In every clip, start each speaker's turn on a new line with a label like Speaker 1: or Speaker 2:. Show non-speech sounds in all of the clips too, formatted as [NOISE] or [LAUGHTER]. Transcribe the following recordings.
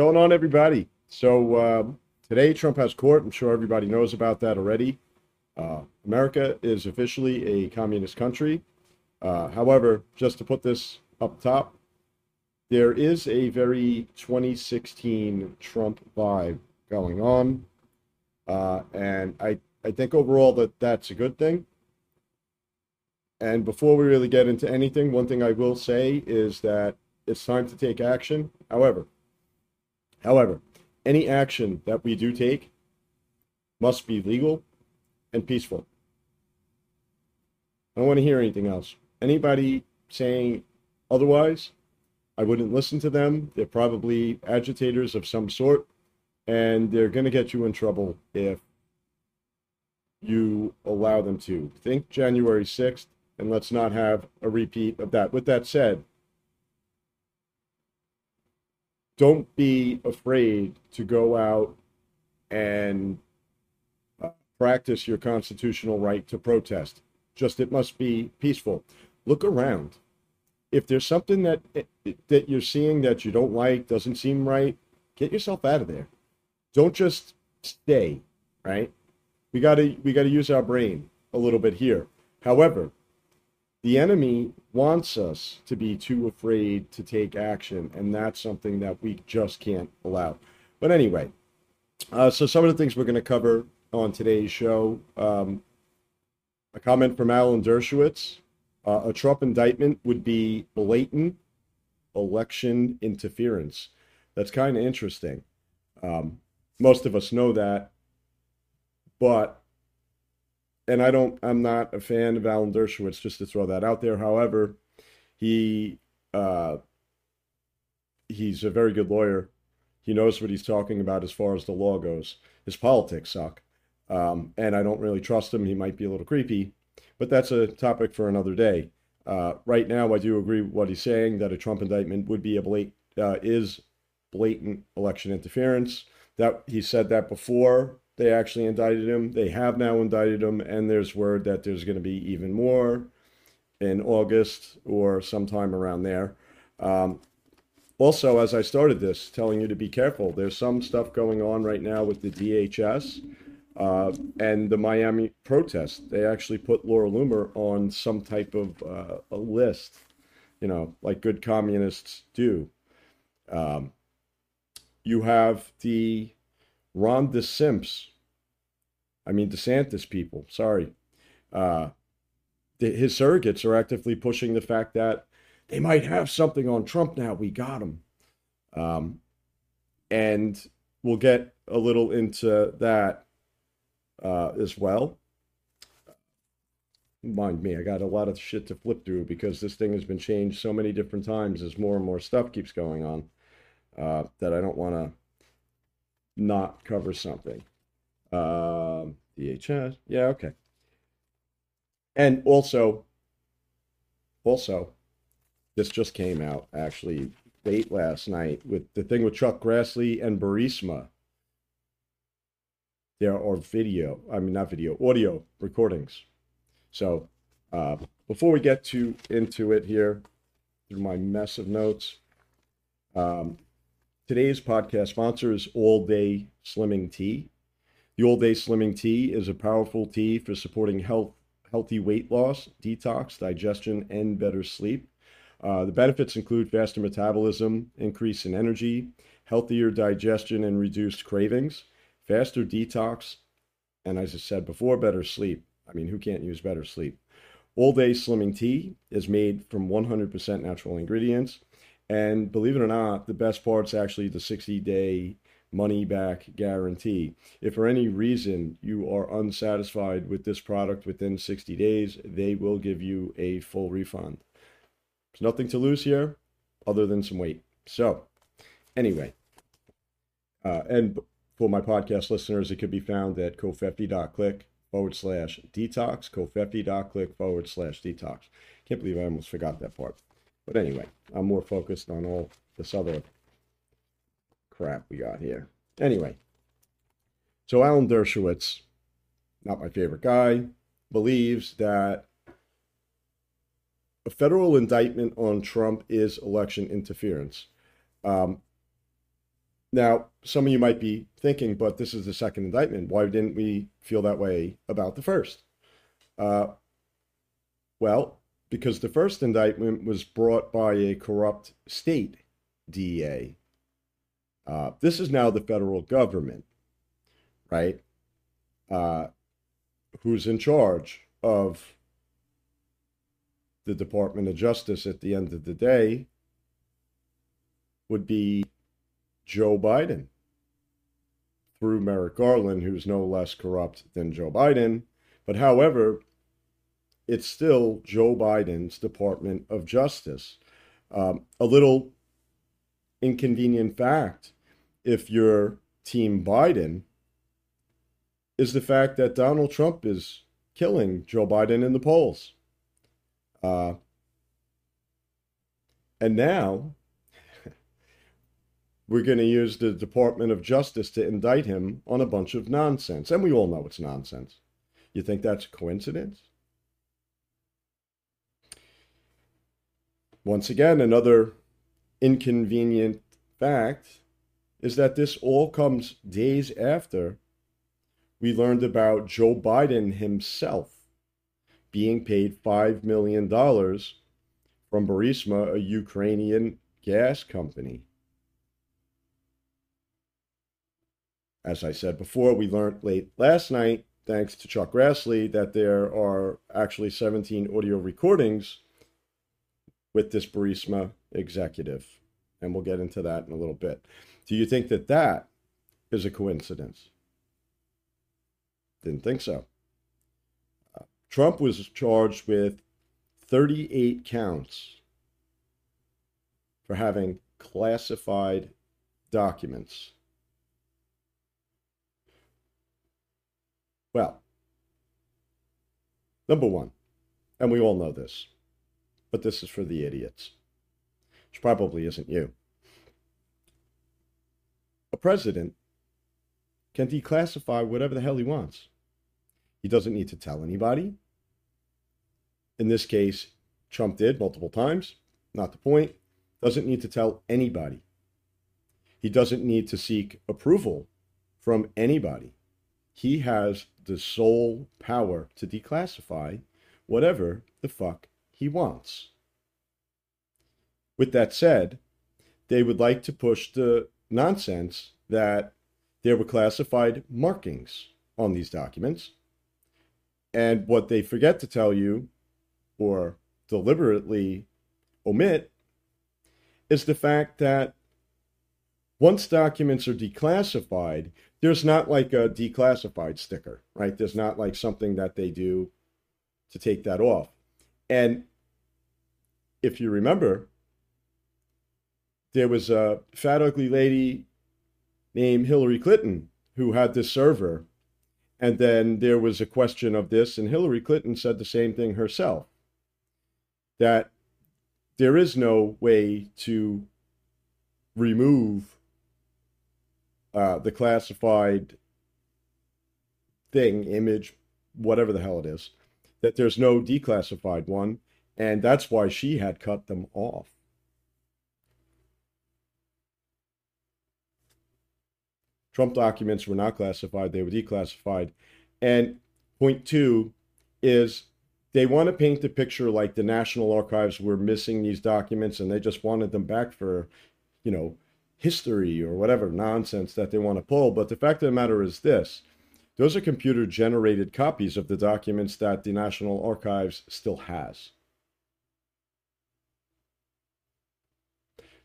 Speaker 1: going on, everybody? So uh, today, Trump has court. I'm sure everybody knows about that already. Uh, America is officially a communist country. Uh, however, just to put this up top, there is a very 2016 Trump vibe going on, uh, and I I think overall that that's a good thing. And before we really get into anything, one thing I will say is that it's time to take action. However, however, any action that we do take must be legal and peaceful. I don't want to hear anything else. Anybody saying otherwise, I wouldn't listen to them. They're probably agitators of some sort, and they're going to get you in trouble if you allow them to. Think January 6th, and let's not have a repeat of that. With that said, don't be afraid to go out and uh, practice your constitutional right to protest. Just it must be peaceful. Look around. If there's something that that you're seeing that you don't like, doesn't seem right, get yourself out of there. Don't just stay, right? We got to we got to use our brain a little bit here. However, the enemy wants us to be too afraid to take action, and that's something that we just can't allow. But anyway, uh, so some of the things we're going to cover on today's show. Um, a comment from Alan Dershowitz. Uh, a Trump indictment would be blatant election interference. That's kind of interesting. Um, most of us know that, but and I don't I'm not a fan of Alan Dershowitz just to throw that out there. However, he uh, he's a very good lawyer. He knows what he's talking about as far as the law goes. His politics suck, um, and I don't really trust him. He might be a little creepy, but that's a topic for another day. Uh, right now, I do agree with what he's saying that a Trump indictment would be a blatant uh, is blatant election interference. That he said that before they actually indicted him. They have now indicted him, and there's word that there's going to be even more in August or sometime around there. Um, also, as I started this, telling you to be careful. There's some stuff going on right now with the DHS uh, and the Miami protest. They actually put Laura Loomer on some type of uh, a list, you know, like good communists do. Um, you have the Ron DeSimps, I mean DeSantis people, sorry. Uh, the, his surrogates are actively pushing the fact that they might have something on Trump now. We got him. Um, and we'll get a little into that uh, as well. Mind me, I got a lot of shit to flip through because this thing has been changed so many different times as more and more stuff keeps going on uh, that I don't want to not cover something. Um, DHS, yeah, okay. And also, also, this just came out actually late last night with the thing with Chuck Grassley and Burisma. There are video, I mean not video, audio recordings. So uh, before we get to into it here, through my mess of notes, um, Today's podcast sponsor is All Day Slimming Tea. The All Day Slimming Tea is a powerful tea for supporting health, healthy weight loss, detox, digestion, and better sleep. Uh, the benefits include faster metabolism, increase in energy, healthier digestion, and reduced cravings, faster detox, and as I said before, better sleep. I mean, who can't use better sleep? All Day Slimming Tea is made from 100% natural ingredients and believe it or not, the best part's actually the 60 day money back guarantee. If for any reason you are unsatisfied with this product within 60 days, they will give you a full refund. There's nothing to lose here other than some weight. So, anyway, uh, and for my podcast listeners, it could be found at covfefe.click forward slash detox, covfefe.click forward slash detox. Can't believe I almost forgot that part. But anyway, I'm more focused on all this other crap we got here. Anyway, so Alan Dershowitz, not my favorite guy, believes that a federal indictment on Trump is election interference. Um, Now, some of you might be thinking, but this is the second indictment. Why didn't we feel that way about the first? Uh, well, because the first indictment was brought by a corrupt state DA. Uh, this is now the federal government, right? Uh, who's in charge of the Department of Justice at the end of the day would be Joe Biden through Merrick Garland, who's no less corrupt than Joe Biden. But however, it's still Joe Biden's Department of Justice. Um, a little inconvenient fact if you're Team Biden is the fact that Donald Trump is killing Joe Biden in the polls. Uh, and now [LAUGHS] we're going to use the Department of Justice to indict him on a bunch of nonsense. And we all know it's nonsense. You think that's coincidence? Once again, another inconvenient fact is that this all comes days after we learned about Joe Biden himself being paid $5 million from Burisma, a Ukrainian gas company. As I said before, we learned late last night, thanks to Chuck Grassley, that there are actually 17 audio recordings with this Burisma executive. And we'll get into that in a little bit. Do you think that that is a coincidence? Didn't think so. Uh, Trump was charged with 38 counts for having classified documents. Well, number one, and we all know this, but this is for the idiots, which probably isn't you. A president can declassify whatever the hell he wants. He doesn't need to tell anybody. In this case, Trump did multiple times. Not the point. Doesn't need to tell anybody. He doesn't need to seek approval from anybody. He has the sole power to declassify whatever the fuck he wants. With that said, they would like to push the nonsense that there were classified markings on these documents. And what they forget to tell you, or deliberately omit, is the fact that once documents are declassified, there's not like a declassified sticker, right? There's not like something that they do to take that off. And if you remember, there was a fat, ugly lady named Hillary Clinton who had this server. And then there was a question of this, and Hillary Clinton said the same thing herself that there is no way to remove uh, the classified thing, image, whatever the hell it is, that there's no declassified one. And that's why she had cut them off. Trump documents were not classified, they were declassified. And point two is they want to paint the picture like the National Archives were missing these documents and they just wanted them back for, you know, history or whatever nonsense that they want to pull. But the fact of the matter is this those are computer generated copies of the documents that the National Archives still has.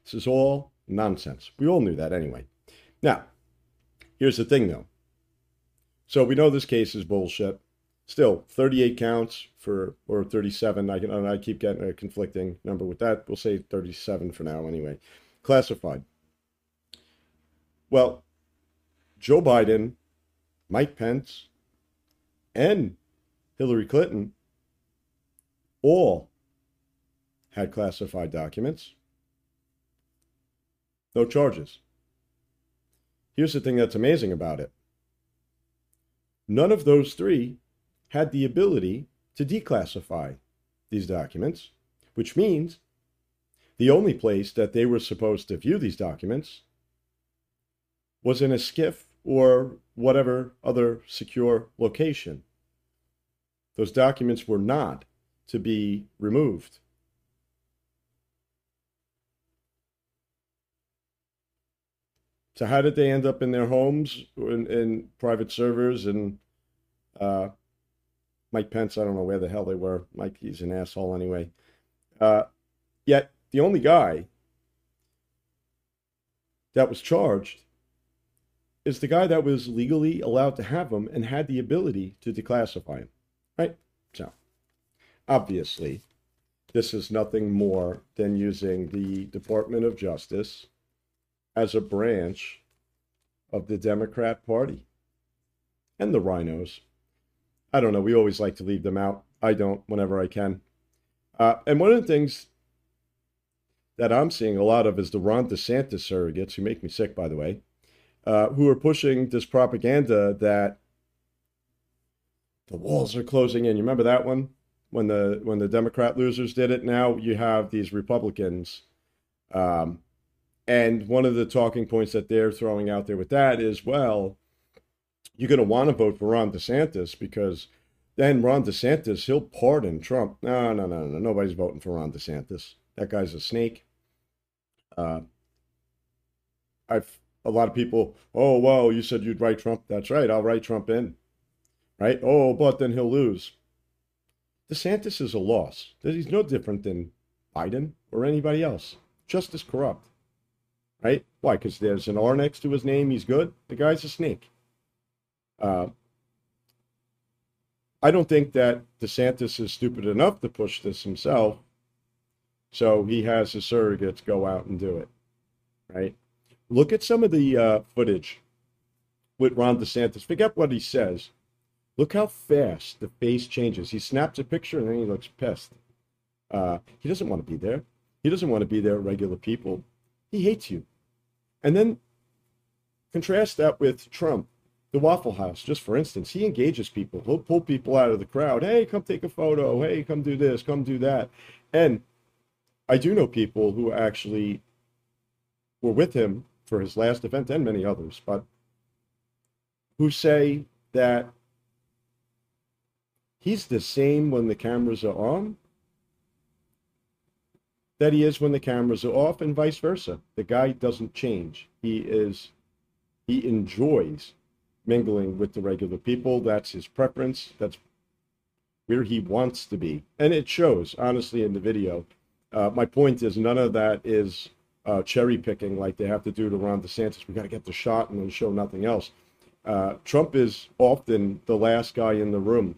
Speaker 1: This is all nonsense. We all knew that anyway. Now, here's the thing though. So we know this case is bullshit. Still, 38 counts for, or 37. I can, I keep getting a conflicting number with that. We'll say 37 for now anyway. Classified. Well, Joe Biden, Mike Pence, and Hillary Clinton all had classified documents. No charges. Here's the thing that's amazing about it none of those three had the ability to declassify these documents, which means the only place that they were supposed to view these documents was in a SCIF or whatever other secure location. Those documents were not to be removed. So how did they end up in their homes in, in private servers and uh, Mike Pence? I don't know where the hell they were. Mike, he's an asshole anyway. Uh, yet the only guy that was charged is the guy that was legally allowed to have them and had the ability to declassify them, right? So obviously, this is nothing more than using the Department of Justice as a branch of the Democrat Party and the RINOs. I don't know. We always like to leave them out. I don't whenever I can. Uh, and one of the things that I'm seeing a lot of is the Ron DeSantis surrogates, who make me sick, by the way, uh, who are pushing this propaganda that the walls are closing in. You remember that one when the when the Democrat losers did it? Now you have these Republicans um, and one of the talking points that they're throwing out there with that is, well, you're going to want to vote for Ron DeSantis because then Ron DeSantis, he'll pardon Trump. No, no, no, no. Nobody's voting for Ron DeSantis. That guy's a snake. Uh, I've a lot of people, oh, well, you said you'd write Trump. That's right. I'll write Trump in. Right? Oh, but then he'll lose. DeSantis is a loss. He's no different than Biden or anybody else, just as corrupt right? Why? Because there's an R next to his name. He's good. The guy's a snake. Uh, I don't think that DeSantis is stupid enough to push this himself. So he has his surrogates go out and do it, right? Look at some of the uh, footage with Ron DeSantis. Forget what he says. Look how fast the face changes. He snaps a picture and then he looks pissed. Uh, he doesn't want to be there. He doesn't want to be there, regular people. He hates you. And then contrast that with Trump, the Waffle House, just for instance. He engages people. He'll pull people out of the crowd. Hey, come take a photo. Hey, come do this. Come do that. And I do know people who actually were with him for his last event and many others, but who say that he's the same when the cameras are on that he is when the cameras are off, and vice versa. The guy doesn't change. He is he enjoys mingling with the regular people. That's his preference. That's where he wants to be, and it shows honestly in the video. Uh, my point is none of that is uh, cherry picking like they have to do to Ron DeSantis. We got to get the shot and then show nothing else. Uh, Trump is often the last guy in the room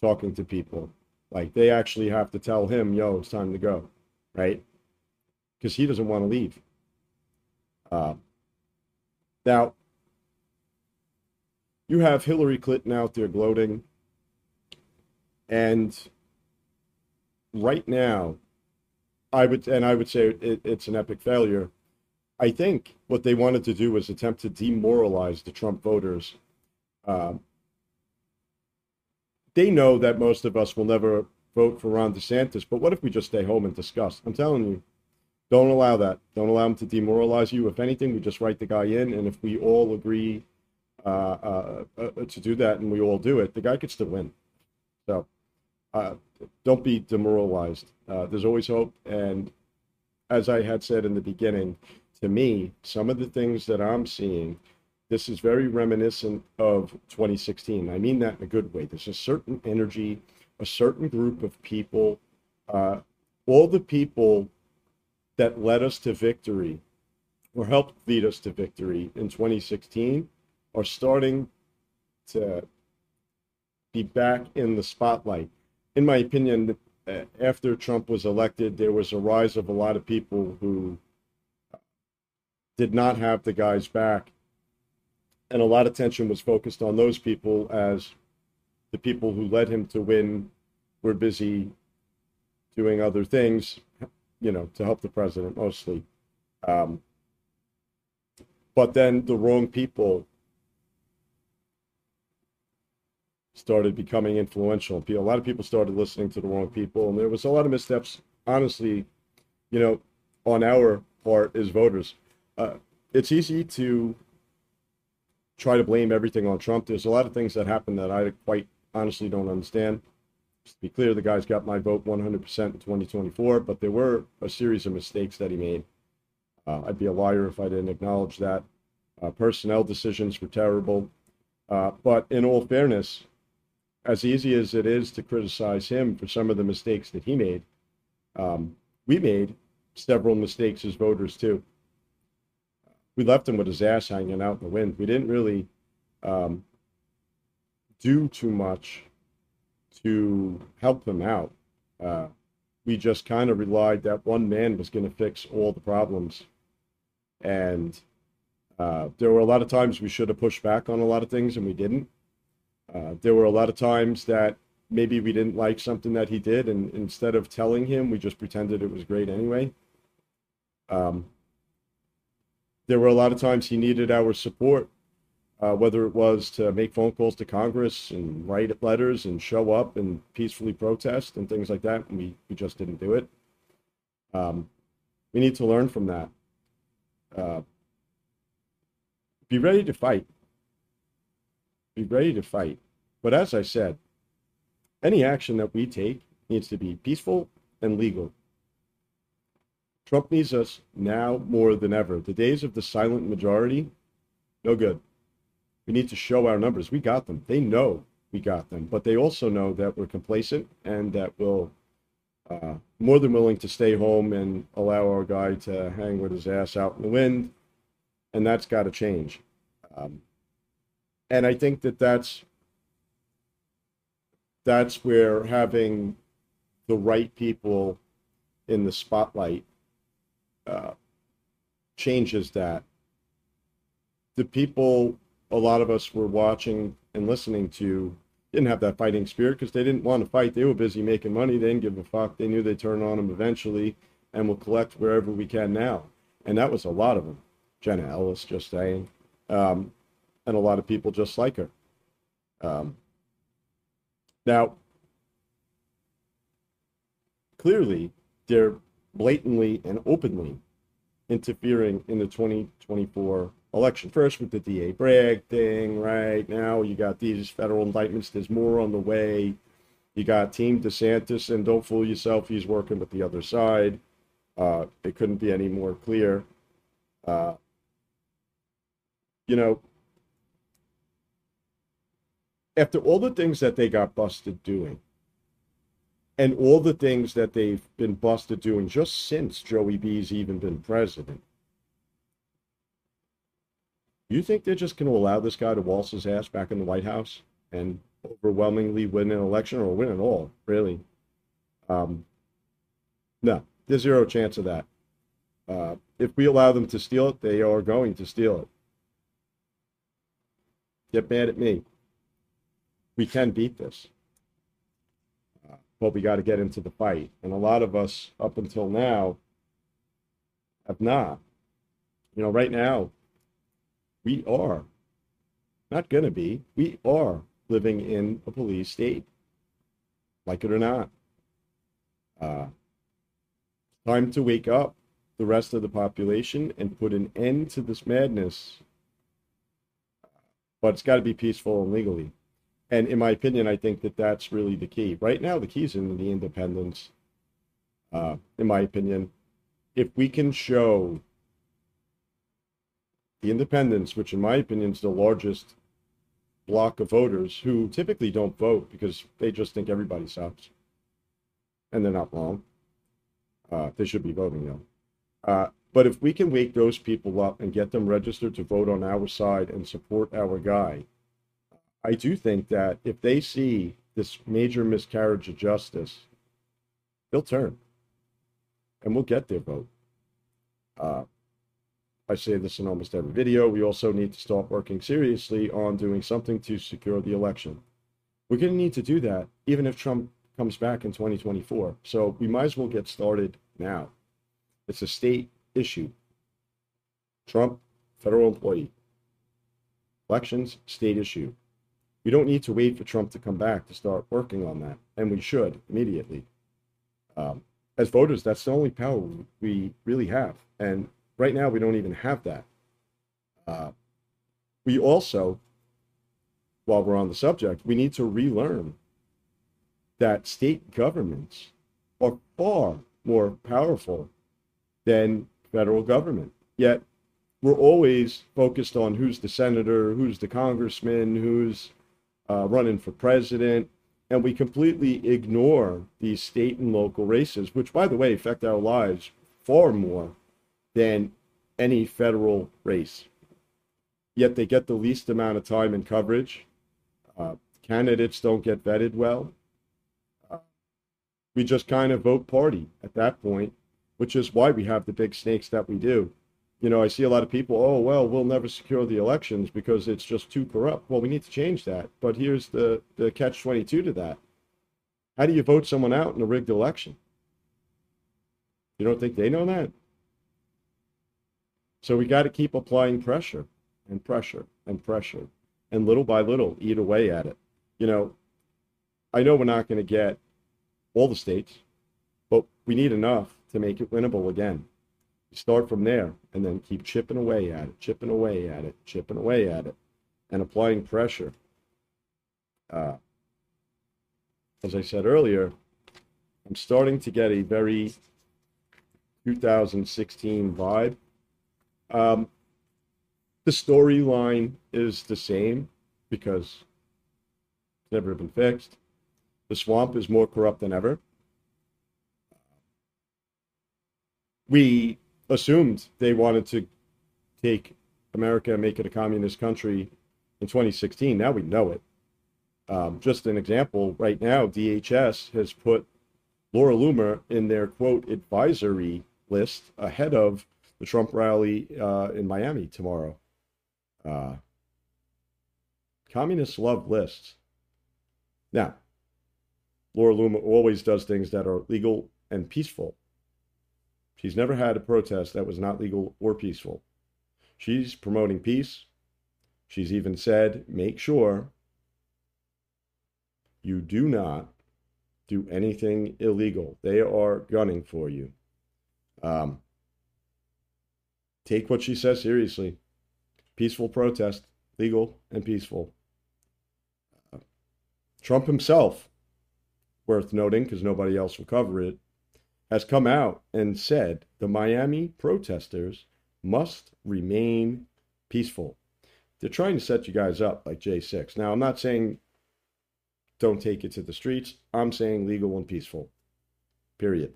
Speaker 1: talking to people. Like they actually have to tell him, "Yo, it's time to go." Right? Because he doesn't want to leave. Uh, now, you have Hillary Clinton out there gloating, and right now, I would and I would say it, it's an epic failure. I think what they wanted to do was attempt to demoralize the Trump voters. Uh, they know that most of us will never vote for Ron DeSantis. But what if we just stay home and discuss? I'm telling you, don't allow that. Don't allow him to demoralize you. If anything, we just write the guy in, and if we all agree uh, uh, uh, to do that and we all do it, the guy gets to win. So uh, don't be demoralized. Uh, there's always hope. And as I had said in the beginning, to me, some of the things that I'm seeing, this is very reminiscent of 2016. I mean that in a good way. There's a certain energy a certain group of people, uh, all the people that led us to victory or helped lead us to victory in 2016 are starting to be back in the spotlight. In my opinion, uh, after Trump was elected, there was a rise of a lot of people who did not have the guys back. And a lot of attention was focused on those people as the people who led him to win were busy doing other things, you know, to help the president mostly. Um, but then the wrong people started becoming influential. A lot of people started listening to the wrong people, and there was a lot of missteps. Honestly, you know, on our part as voters, uh, it's easy to try to blame everything on Trump. There's a lot of things that happened that I quite honestly don't understand. Just to be clear, the guy's got my vote 100% in 2024, but there were a series of mistakes that he made. Uh, I'd be a liar if I didn't acknowledge that. Uh, personnel decisions were terrible. Uh, but in all fairness, as easy as it is to criticize him for some of the mistakes that he made, um, we made several mistakes as voters too. We left him with his ass hanging out in the wind. We didn't really um, do too much to help them out. Uh, we just kind of relied that one man was going to fix all the problems. And uh, there were a lot of times we should have pushed back on a lot of things and we didn't. Uh, there were a lot of times that maybe we didn't like something that he did, and instead of telling him, we just pretended it was great anyway. Um, there were a lot of times he needed our support, uh, whether it was to make phone calls to Congress and write letters and show up and peacefully protest and things like that. We, we just didn't do it. Um, we need to learn from that. Uh, be ready to fight. Be ready to fight. But as I said, any action that we take needs to be peaceful and legal. Trump needs us now more than ever. The days of the silent majority, no good. We need to show our numbers. We got them. They know we got them, but they also know that we're complacent and that we'll uh, more than willing to stay home and allow our guy to hang with his ass out in the wind, and that's got to change. Um, and I think that that's that's where having the right people in the spotlight uh, changes that. The people a lot of us were watching and listening to didn't have that fighting spirit because they didn't want to fight. They were busy making money. They didn't give a fuck. They knew they'd turn on them eventually and we'll collect wherever we can now. And that was a lot of them. Jenna Ellis just saying. Um, and a lot of people just like her. Um, now, clearly, they're blatantly and openly interfering in the 2024 election. First with the DA Bragg thing, right? Now you got these federal indictments. There's more on the way. You got Team DeSantis, and don't fool yourself, he's working with the other side. Uh, it couldn't be any more clear. Uh, you know, after all the things that they got busted doing, and all the things that they've been busted doing just since Joey B's even been president, you think they're just going to allow this guy to waltz his ass back in the White House and overwhelmingly win an election or win it all, really? Um, no, there's zero chance of that. Uh, if we allow them to steal it, they are going to steal it. Get mad at me we can beat this. Uh, but we got to get into the fight. And a lot of us, up until now, have not. You know, right now, we are not going to be, we are living in a police state, like it or not. Uh, time to wake up the rest of the population and put an end to this madness. But it's got to be peaceful and legally. And in my opinion, I think that that's really the key. Right now, the key is in the independence, Uh, in my opinion, if we can show the independents, which in my opinion is the largest block of voters who typically don't vote because they just think everybody sucks, and they're not wrong. Uh, they should be voting though. Uh, but if we can wake those people up and get them registered to vote on our side and support our guy, I do think that if they see this major miscarriage of justice, they'll turn and we'll get their vote. Uh, I say this in almost every video. We also need to start working seriously on doing something to secure the election. We're going to need to do that even if Trump comes back in 2024. So we might as well get started now. It's a state issue. Trump, federal employee. Elections, state issue. We don't need to wait for Trump to come back to start working on that, and we should immediately. Um, as voters, that's the only power we really have, and right now we don't even have that. Uh, we also, while we're on the subject, we need to relearn that state governments are far more powerful than federal government. Yet we're always focused on who's the senator, who's the congressman, who's uh, running for president, and we completely ignore these state and local races, which, by the way, affect our lives far more than any federal race. Yet they get the least amount of time and coverage. Uh, candidates don't get vetted well. Uh, we just kind of vote party at that point, which is why we have the big snakes that we do you know, I see a lot of people, oh, well, we'll never secure the elections because it's just too corrupt. Well, we need to change that. But here's the, the catch 22 to that. How do you vote someone out in a rigged election? You don't think they know that? So we got to keep applying pressure and pressure and pressure and little by little eat away at it. You know, I know we're not going to get all the states, but we need enough to make it winnable again start from there and then keep chipping away at it, chipping away at it, chipping away at it, and applying pressure. Uh, as I said earlier, I'm starting to get a very 2016 vibe. Um, the storyline is the same because it's never been fixed. The swamp is more corrupt than ever. We assumed they wanted to take America and make it a communist country in 2016. Now we know it. Um, just an example, right now, DHS has put Laura Loomer in their quote advisory list ahead of the Trump rally uh, in Miami tomorrow. Uh, communists love lists. Now, Laura Loomer always does things that are legal and peaceful. She's never had a protest that was not legal or peaceful. She's promoting peace. She's even said, make sure you do not do anything illegal. They are gunning for you. Um, take what she says seriously. Peaceful protest, legal and peaceful. Trump himself, worth noting because nobody else will cover it, has come out and said the Miami protesters must remain peaceful. They're trying to set you guys up like J6. Now, I'm not saying don't take it to the streets. I'm saying legal and peaceful. Period.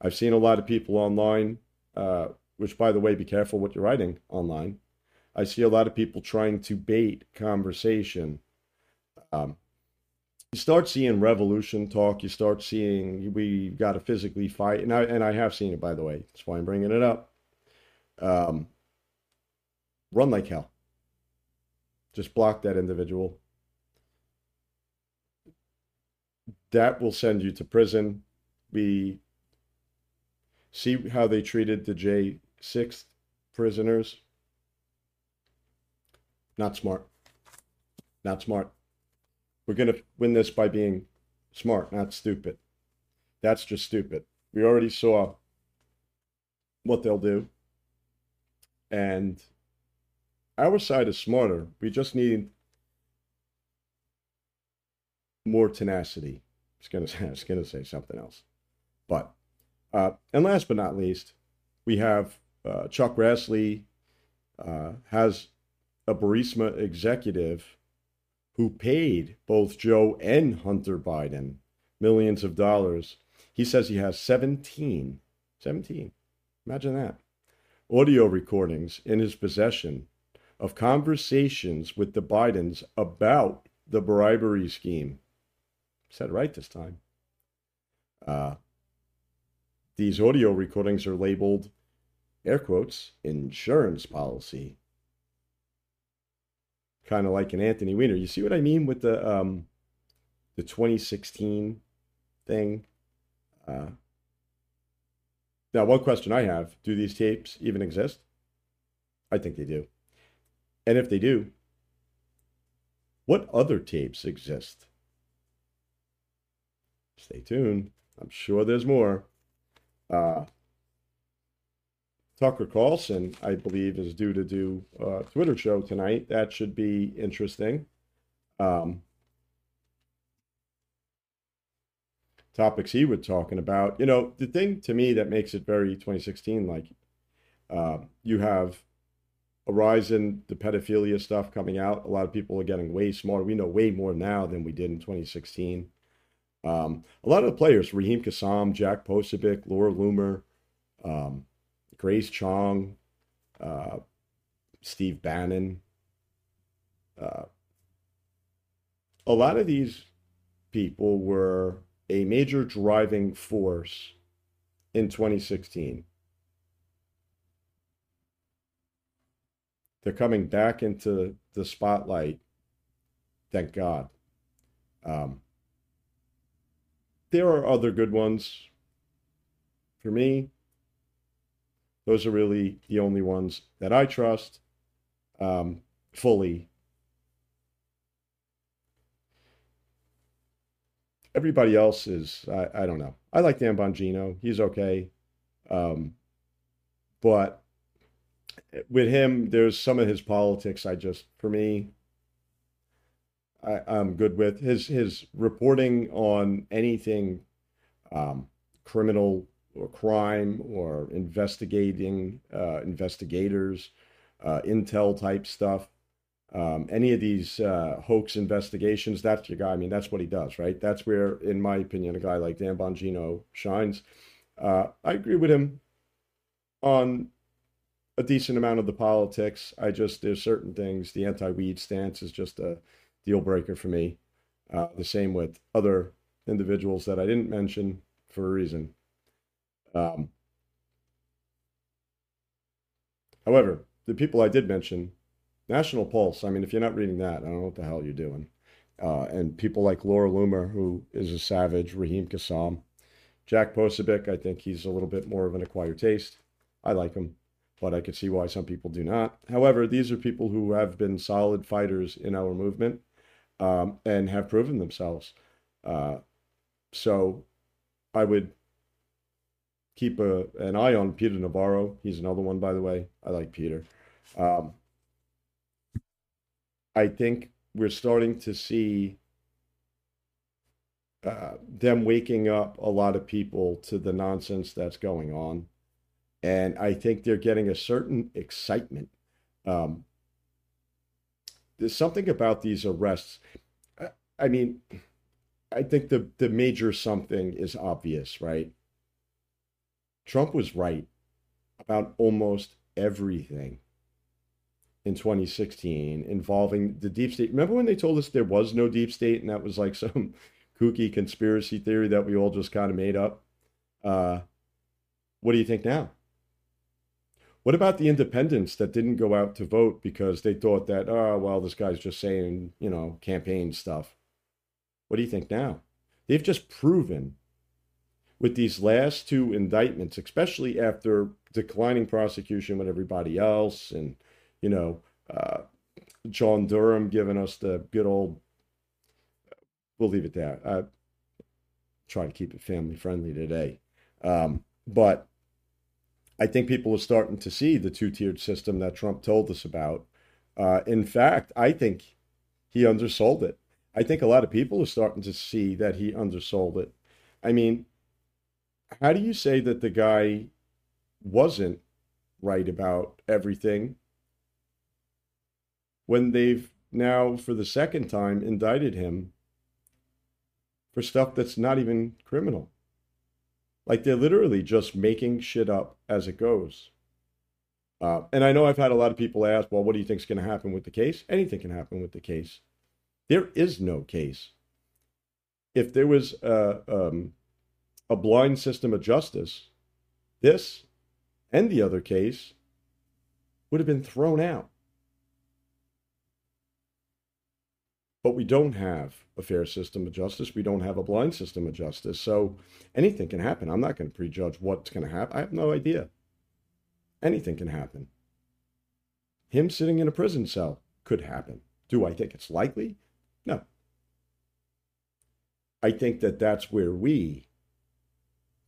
Speaker 1: I've seen a lot of people online, uh, which, by the way, be careful what you're writing online. I see a lot of people trying to bait conversation. Um, you start seeing revolution talk. You start seeing we got to physically fight, and I and I have seen it by the way. That's why I'm bringing it up. Um, run like hell. Just block that individual. That will send you to prison. We see how they treated the J6 prisoners. Not smart. Not smart. We're going to win this by being smart, not stupid. That's just stupid. We already saw what they'll do. And our side is smarter. We just need more tenacity. I was gonna [LAUGHS] say, gonna say something else, but uh, and last but not least, we have uh, Chuck Grassley uh, has a Burisma executive who paid both Joe and Hunter Biden millions of dollars. He says he has 17, 17, imagine that, audio recordings in his possession of conversations with the Bidens about the bribery scheme. Said right this time. Uh, these audio recordings are labeled, air quotes, insurance policy kind of like an Anthony Weiner. You see what I mean with the um, the 2016 thing? Uh, now, one question I have: Do these tapes even exist? I think they do. And if they do, what other tapes exist? Stay tuned. I'm sure there's more. Uh, Tucker Carlson, I believe, is due to do a Twitter show tonight. That should be interesting. Um, topics he was talking about. You know, the thing to me that makes it very 2016 like uh, you have a rise in the pedophilia stuff coming out. A lot of people are getting way smarter. We know way more now than we did in 2016. Um, a lot of the players, Raheem Kassam, Jack Posobiec, Laura Loomer, um, Grace Chong, uh, Steve Bannon, uh, a lot of these people were a major driving force in 2016. They're coming back into the spotlight. Thank God. Um, there are other good ones. For me, those are really the only ones that I trust um, fully everybody else is I, I don't know. I like Dan Bongino. He's okay. Um, but with him, there's some of his politics I just for me I, I'm good with. His his reporting on anything um, criminal or crime or investigating uh, investigators, uh, intel type stuff um, any of these uh, hoax investigations, that's your guy. I mean, that's what he does, right? That's where, in my opinion, a guy like Dan Bongino shines. Uh, I agree with him on a decent amount of the politics. I just, there's certain things, the anti weed stance is just a deal breaker for me. Uh, the same with other individuals that I didn't mention for a reason. Um, however, the people I did mention, National Pulse. I mean, if you're not reading that, I don't know what the hell you're doing. Uh, and people like Laura Loomer, who is a savage, Raheem Kassam, Jack Posobiec, I think he's a little bit more of an acquired taste. I like him, but I could see why some people do not. However, these are people who have been solid fighters in our movement um, and have proven themselves. Uh, so I would keep a, an eye on Peter Navarro. He's another one, by the way. I like Peter. Um, I think we're starting to see uh, them waking up a lot of people to the nonsense that's going on. And I think they're getting a certain excitement. Um, there's something about these arrests. I mean, I think the, the major something is obvious, right? Trump was right about almost everything in 2016 involving the deep state. Remember when they told us there was no deep state and that was like [LAUGHS] some kooky conspiracy theory that we all just kind of made up? Uh, what do you think now? What about the independents that didn't go out to vote because they thought that, oh, well, this guy's just saying, you know, campaign stuff? What do you think now? They've just proven with these last two indictments, especially after declining prosecution with everybody else and you know, uh, John Durham giving us the good old. We'll leave it there. I try to keep it family friendly today, um, but I think people are starting to see the two tiered system that Trump told us about. Uh, in fact, I think he undersold it. I think a lot of people are starting to see that he undersold it. I mean, how do you say that the guy wasn't right about everything when they've now, for the second time, indicted him for stuff that's not even criminal. Like they're literally just making shit up as it goes. Uh, and I know I've had a lot of people ask, well, what do you think is going to happen with the case? Anything can happen with the case. There is no case. If there was a, um, a blind system of justice, this and the other case would have been thrown out. But we don't have a fair system of justice. We don't have a blind system of justice. So anything can happen. I'm not going to prejudge what's going to happen. I have no idea. Anything can happen. Him sitting in a prison cell could happen. Do I think it's likely? No. I think that that's where we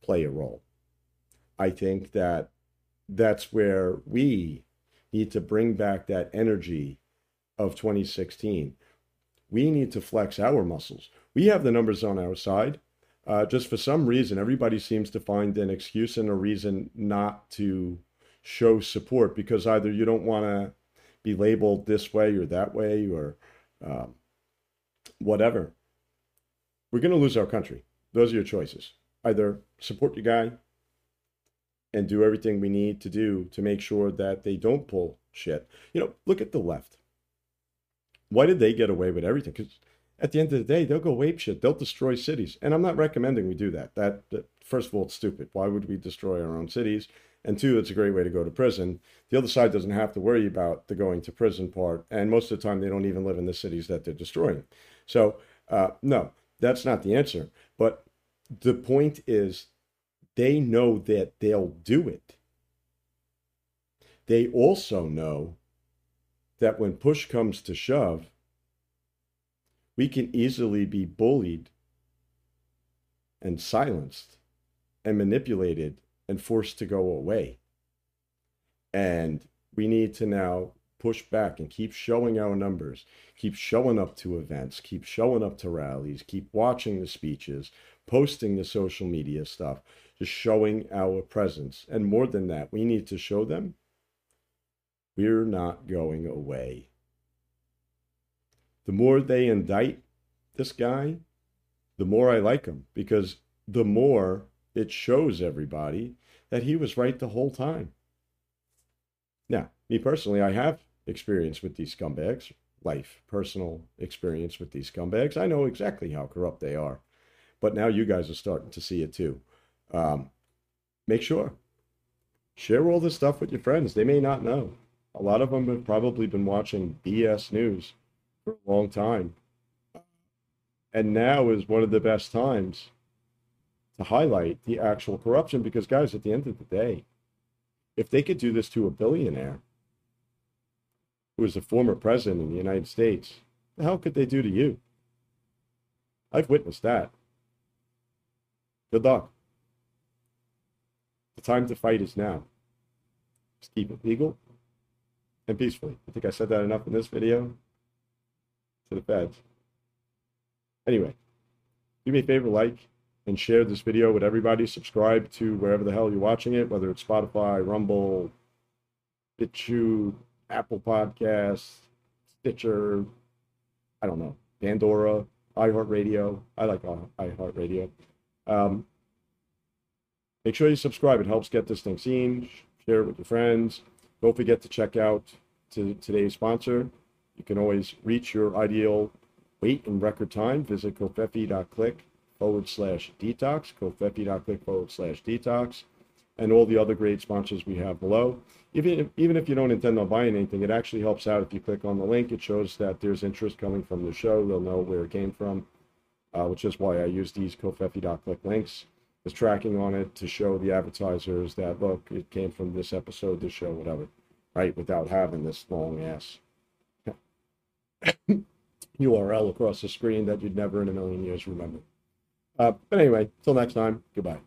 Speaker 1: play a role. I think that that's where we need to bring back that energy of 2016. We need to flex our muscles. We have the numbers on our side. Uh, just for some reason, everybody seems to find an excuse and a reason not to show support because either you don't want to be labeled this way or that way or um, whatever. We're going to lose our country. Those are your choices. Either support your guy and do everything we need to do to make sure that they don't pull shit. You know, look at the left. Why did they get away with everything? Because at the end of the day, they'll go ape shit. They'll destroy cities. And I'm not recommending we do that. That, that first of all, it's stupid. Why would we destroy our own cities? And two, it's a great way to go to prison. The other side doesn't have to worry about the going to prison part. And most of the time, they don't even live in the cities that they're destroying. So, uh, no, that's not the answer. But the point is, they know that they'll do it. They also know that when push comes to shove, we can easily be bullied and silenced and manipulated and forced to go away. And we need to now push back and keep showing our numbers, keep showing up to events, keep showing up to rallies, keep watching the speeches, posting the social media stuff, just showing our presence. And more than that, we need to show them we're not going away. The more they indict this guy, the more I like him because the more it shows everybody that he was right the whole time. Now, me personally, I have experience with these scumbags, life, personal experience with these scumbags. I know exactly how corrupt they are. But now you guys are starting to see it too. Um, make sure. Share all this stuff with your friends. They may not know. A lot of them have probably been watching BS news for a long time. And now is one of the best times to highlight the actual corruption because, guys, at the end of the day, if they could do this to a billionaire who is a former president in the United States, the hell could they do to you? I've witnessed that. Good luck. The time to fight is now. Just keep it legal and peacefully. I think I said that enough in this video to the feds. Anyway, do me a favor, like and share this video with everybody. Subscribe to wherever the hell you're watching it, whether it's Spotify, Rumble, BitChute, Apple Podcasts, Stitcher, I don't know, Pandora, iHeartRadio. I like iHeartRadio. Um, make sure you subscribe. It helps get this thing seen. Share it with your friends. Don't forget to check out to today's sponsor. You can always reach your ideal weight in record time. Visit covfefe.click forward slash detox, covfefe.click forward slash detox, and all the other great sponsors we have below. Even if, even if you don't intend on buying anything, it actually helps out if you click on the link. It shows that there's interest coming from the show. They'll know where it came from, uh, which is why I use these covfefe.click links. There's tracking on it to show the advertisers that, look, it came from this episode, this show, whatever right? Without having this long ass [COUGHS] URL across the screen that you'd never in a million years remember. Uh, but anyway, till next time, goodbye.